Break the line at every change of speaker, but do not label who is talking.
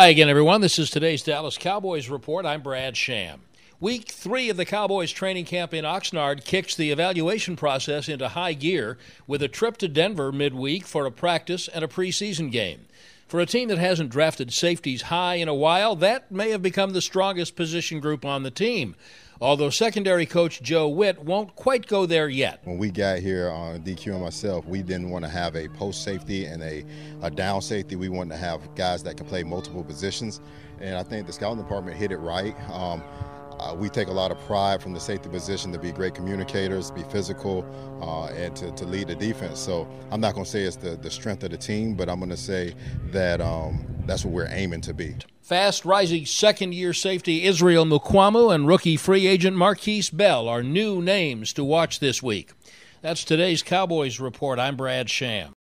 Hi again, everyone. This is today's Dallas Cowboys Report. I'm Brad Sham. Week three of the Cowboys training camp in Oxnard kicks the evaluation process into high gear with a trip to Denver midweek for a practice and a preseason game. For a team that hasn't drafted safeties high in a while, that may have become the strongest position group on the team. Although secondary coach Joe Whitt won't quite go there yet.
When we got here on DQ and myself, we didn't want to have a post safety and a, a down safety. We wanted to have guys that can play multiple positions. And I think the scouting department hit it right. Um, uh, we take a lot of pride from the safety position to be great communicators, be physical, uh, and to, to lead the defense. So I'm not going to say it's the, the strength of the team, but I'm going to say that um, that's what we're aiming to be.
Fast rising second year safety Israel Mukuamu and rookie free agent Markquese Bell are new names to watch this week. That's today's Cowboys Report. I'm Brad Sham.